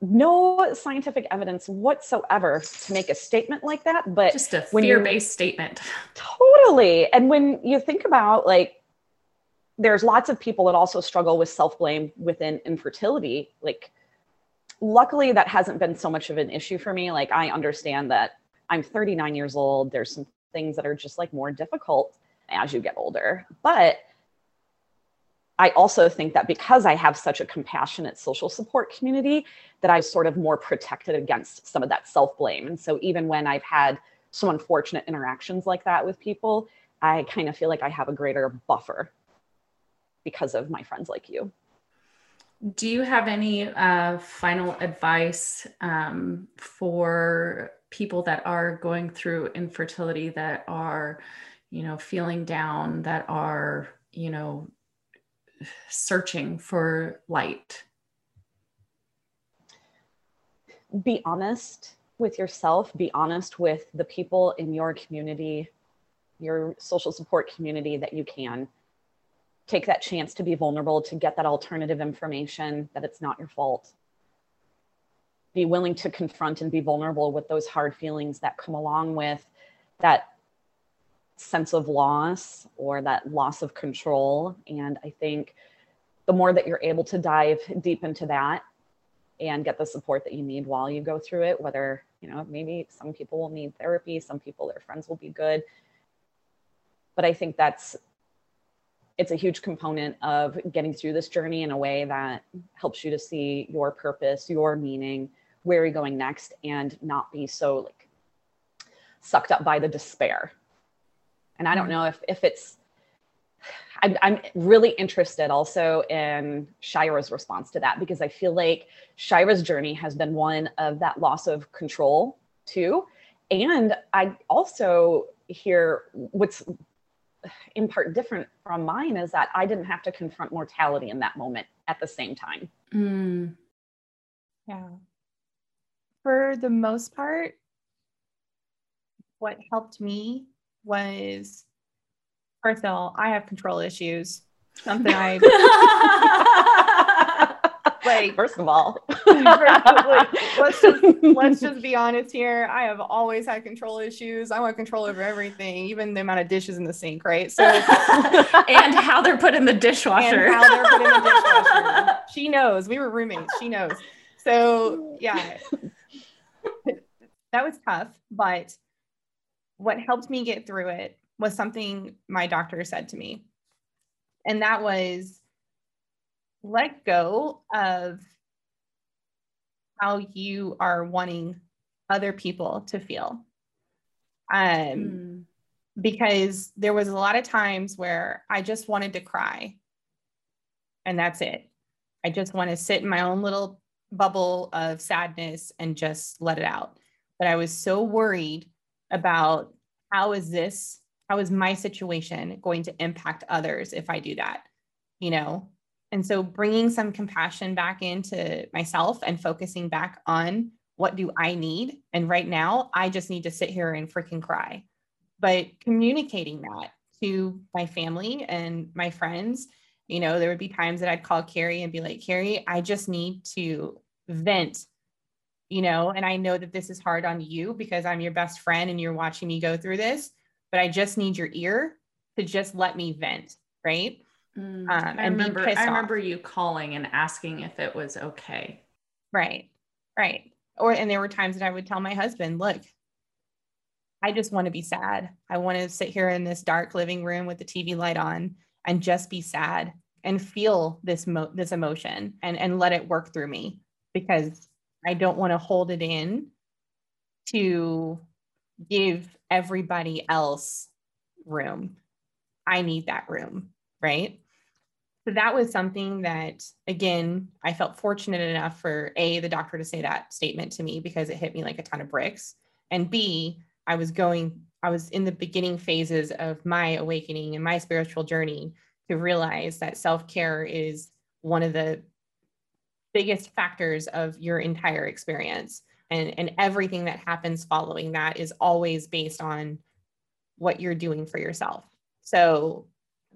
No scientific evidence whatsoever to make a statement like that, but just a fear-based statement. Totally. And when you think about like there's lots of people that also struggle with self-blame within infertility, like luckily that hasn't been so much of an issue for me. Like I understand that I'm 39 years old. There's some things that are just like more difficult as you get older. But I also think that because I have such a compassionate social support community, that I'm sort of more protected against some of that self blame. And so even when I've had some unfortunate interactions like that with people, I kind of feel like I have a greater buffer because of my friends like you. Do you have any uh, final advice um, for people that are going through infertility that are you know feeling down that are you know searching for light. Be honest with yourself. Be honest with the people in your community your social support community that you can. Take that chance to be vulnerable to get that alternative information that it's not your fault be willing to confront and be vulnerable with those hard feelings that come along with that sense of loss or that loss of control. And I think the more that you're able to dive deep into that and get the support that you need while you go through it, whether, you know, maybe some people will need therapy, some people, their friends will be good. But I think that's it's a huge component of getting through this journey in a way that helps you to see your purpose, your meaning, where are you going next and not be so like sucked up by the despair and i don't mm-hmm. know if if it's I'm, I'm really interested also in Shira's response to that because I feel like Shira's journey has been one of that loss of control too. And I also hear what's in part different from mine is that I didn't have to confront mortality in that moment at the same time. Mm. Yeah for the most part, what helped me was first of all, I have control issues. Something I like first of all. Let's just let's just be honest here. I have always had control issues. I want control over everything even the amount of dishes in the sink right? So and how they're put in the dishwasher. And how they're put in the dishwasher. She knows. We were roommates. She knows. So yeah that was tough, but what helped me get through it was something my doctor said to me. And that was let go of how you are wanting other people to feel. Um, mm. Because there was a lot of times where I just wanted to cry, and that's it. I just want to sit in my own little bubble of sadness and just let it out but I was so worried about how is this, how is my situation going to impact others if I do that, you know? And so bringing some compassion back into myself and focusing back on what do I need? And right now, I just need to sit here and freaking cry. But communicating that to my family and my friends. You know, there would be times that I'd call Carrie and be like, Carrie, I just need to vent, you know, and I know that this is hard on you because I'm your best friend and you're watching me go through this, but I just need your ear to just let me vent. Right. Mm, um, I remember, I remember off. you calling and asking if it was okay. Right. Right. Or, and there were times that I would tell my husband, look, I just want to be sad. I want to sit here in this dark living room with the TV light on and just be sad and feel this mo- this emotion and and let it work through me because I don't want to hold it in to give everybody else room. I need that room, right? So that was something that again, I felt fortunate enough for A the doctor to say that statement to me because it hit me like a ton of bricks and B I was going I was in the beginning phases of my awakening and my spiritual journey to realize that self-care is one of the biggest factors of your entire experience. And and everything that happens following that is always based on what you're doing for yourself. So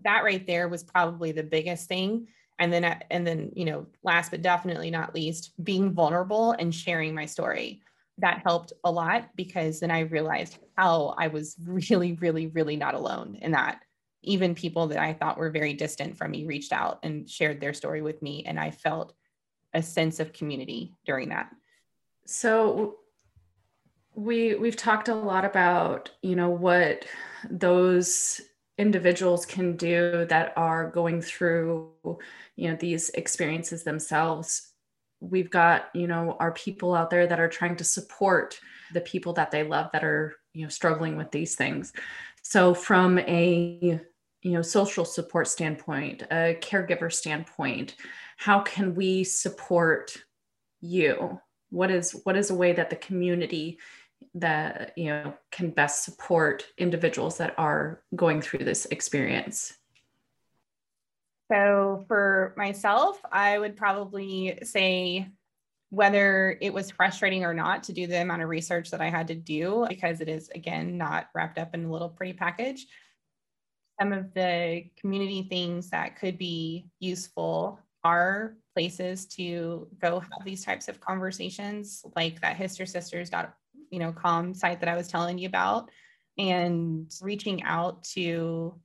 that right there was probably the biggest thing. And then uh, and then you know last but definitely not least being vulnerable and sharing my story. That helped a lot because then i realized how i was really really really not alone in that. Even people that i thought were very distant from me reached out and shared their story with me and i felt a sense of community during that? So we we've talked a lot about you know what those individuals can do that are going through you know these experiences themselves. We've got you know our people out there that are trying to support the people that they love that are you know struggling with these things. So from a you know social support standpoint a caregiver standpoint how can we support you? What is what is a way that the community that you know can best support individuals that are going through this experience? So for myself i would probably say whether it was frustrating or not to do the amount of research that i had to do because it is again not wrapped up in a little pretty package. Some of the community things that could be useful are places to go have these types of conversations, like that hystersisters dot you know com site that I was telling you about, and reaching out to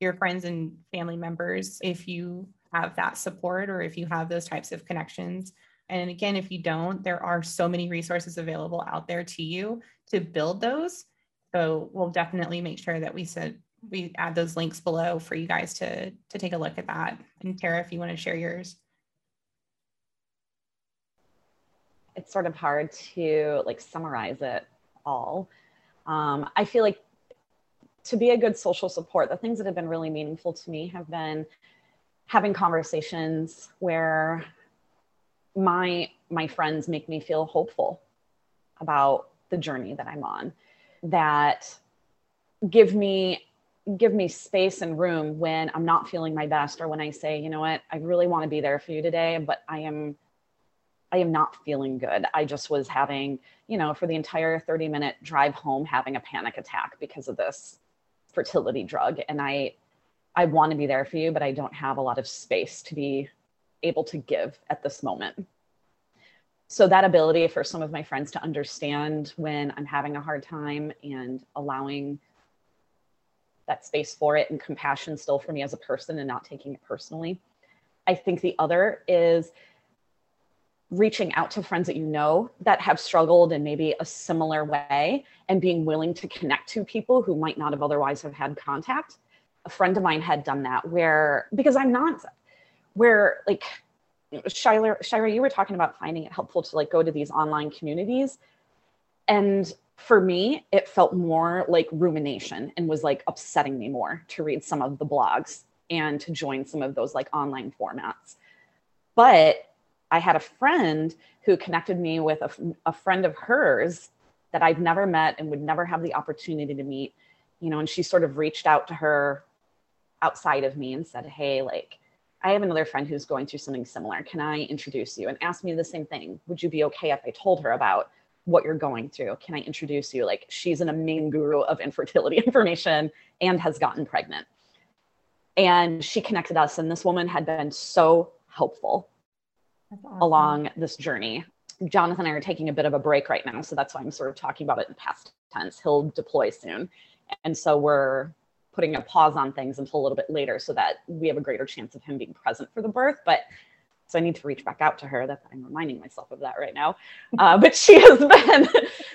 your friends and family members if you have that support or if you have those types of connections. And again, if you don't, there are so many resources available out there to you to build those. So we'll definitely make sure that we said we add those links below for you guys to to take a look at that. And Tara, if you want to share yours. It's sort of hard to like summarize it all. Um, I feel like to be a good social support, the things that have been really meaningful to me have been having conversations where my my friends make me feel hopeful about the journey that I'm on that give me give me space and room when I'm not feeling my best or when I say, you know what, I really want to be there for you today, but I am I am not feeling good. I just was having, you know, for the entire 30 minute drive home having a panic attack because of this fertility drug and I I want to be there for you, but I don't have a lot of space to be able to give at this moment. So that ability for some of my friends to understand when I'm having a hard time and allowing that space for it and compassion still for me as a person and not taking it personally. I think the other is reaching out to friends that you know that have struggled in maybe a similar way and being willing to connect to people who might not have otherwise have had contact. A friend of mine had done that where because I'm not where like Shira, Shira, you were talking about finding it helpful to like go to these online communities. And for me, it felt more like rumination and was like upsetting me more to read some of the blogs and to join some of those like online formats. But I had a friend who connected me with a, a friend of hers that I'd never met and would never have the opportunity to meet, you know, and she sort of reached out to her outside of me and said, Hey, like, I have another friend who's going through something similar. Can I introduce you? And asked me the same thing. Would you be okay if I told her about what you're going through. Can I introduce you? Like, she's an amazing guru of infertility information and has gotten pregnant. And she connected us, and this woman had been so helpful awesome. along this journey. Jonathan and I are taking a bit of a break right now. So that's why I'm sort of talking about it in past tense. He'll deploy soon. And so we're putting a pause on things until a little bit later so that we have a greater chance of him being present for the birth. But so I need to reach back out to her. That I'm reminding myself of that right now. Uh, but she has been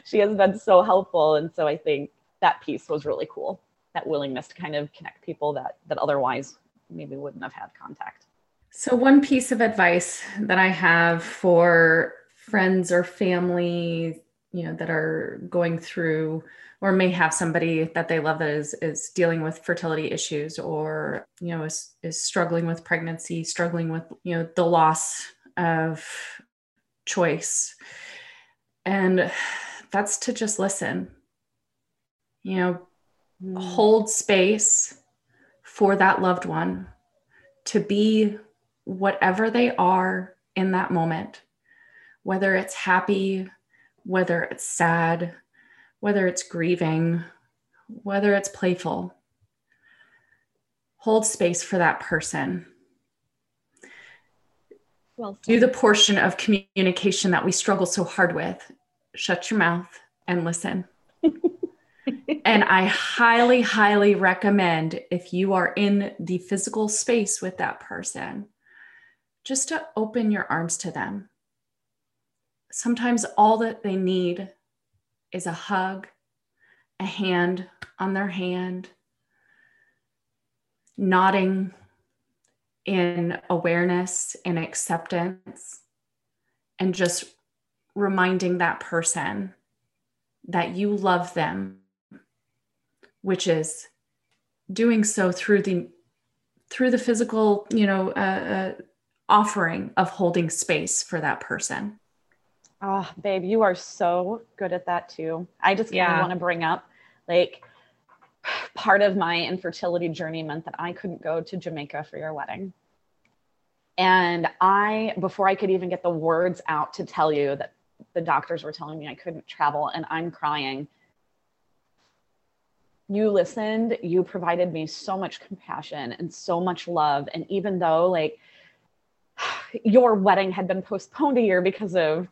she has been so helpful, and so I think that piece was really cool. That willingness to kind of connect people that that otherwise maybe wouldn't have had contact. So one piece of advice that I have for friends or family, you know, that are going through or may have somebody that they love that is is dealing with fertility issues or you know is is struggling with pregnancy struggling with you know the loss of choice and that's to just listen you know mm. hold space for that loved one to be whatever they are in that moment whether it's happy whether it's sad whether it's grieving, whether it's playful. Hold space for that person. Well, do the portion of communication that we struggle so hard with. Shut your mouth and listen. and I highly, highly recommend if you are in the physical space with that person, just to open your arms to them. Sometimes all that they need is a hug, a hand on their hand, nodding in awareness and acceptance, and just reminding that person that you love them, which is doing so through the through the physical, you know, uh, uh, offering of holding space for that person. Oh, babe, you are so good at that too. I just yeah. want to bring up like part of my infertility journey meant that I couldn't go to Jamaica for your wedding. And I, before I could even get the words out to tell you that the doctors were telling me I couldn't travel and I'm crying, you listened, you provided me so much compassion and so much love. And even though, like, your wedding had been postponed a year because of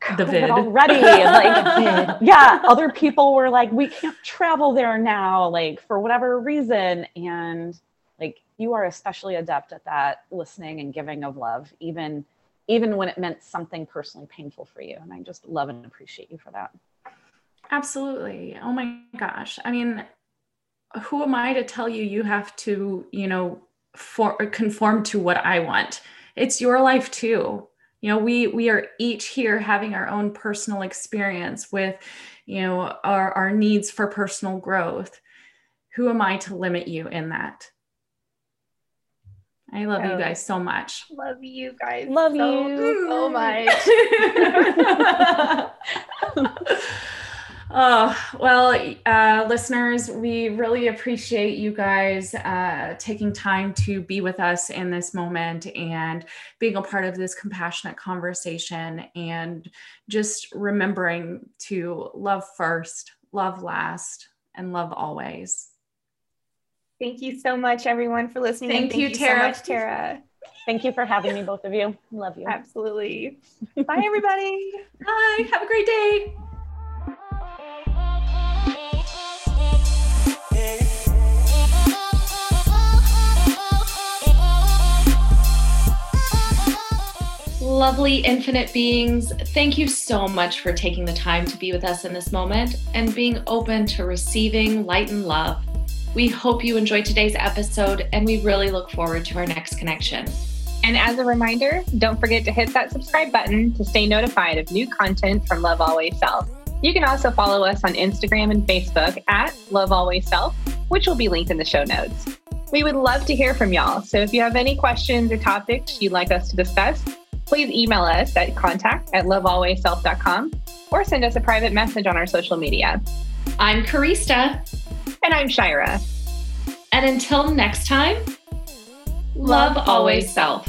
the vid already. like, yeah, other people were like, we can't travel there now, like for whatever reason. And like, you are especially adept at that listening and giving of love, even even when it meant something personally painful for you. And I just love and appreciate you for that. Absolutely. Oh my gosh. I mean, who am I to tell you you have to, you know, for conform to what I want? It's your life too you know we we are each here having our own personal experience with you know our, our needs for personal growth. Who am i to limit you in that? I love oh, you guys so much. love you guys love so, you. so much Oh, well, uh, listeners, we really appreciate you guys uh, taking time to be with us in this moment and being a part of this compassionate conversation and just remembering to love first, love last, and love always. Thank you so much, everyone, for listening. Thank, Thank you, Tara. so much, Tara. Thank you for having me, both of you. Love you. Absolutely. Bye, everybody. Bye. Have a great day. Lovely infinite beings, thank you so much for taking the time to be with us in this moment and being open to receiving light and love. We hope you enjoyed today's episode and we really look forward to our next connection. And as a reminder, don't forget to hit that subscribe button to stay notified of new content from Love Always Self. You can also follow us on Instagram and Facebook at Love Always Self, which will be linked in the show notes. We would love to hear from y'all. So if you have any questions or topics you'd like us to discuss, please email us at contact at lovealwaysself.com or send us a private message on our social media. I'm Karista. And I'm Shira. And until next time, love, love always self.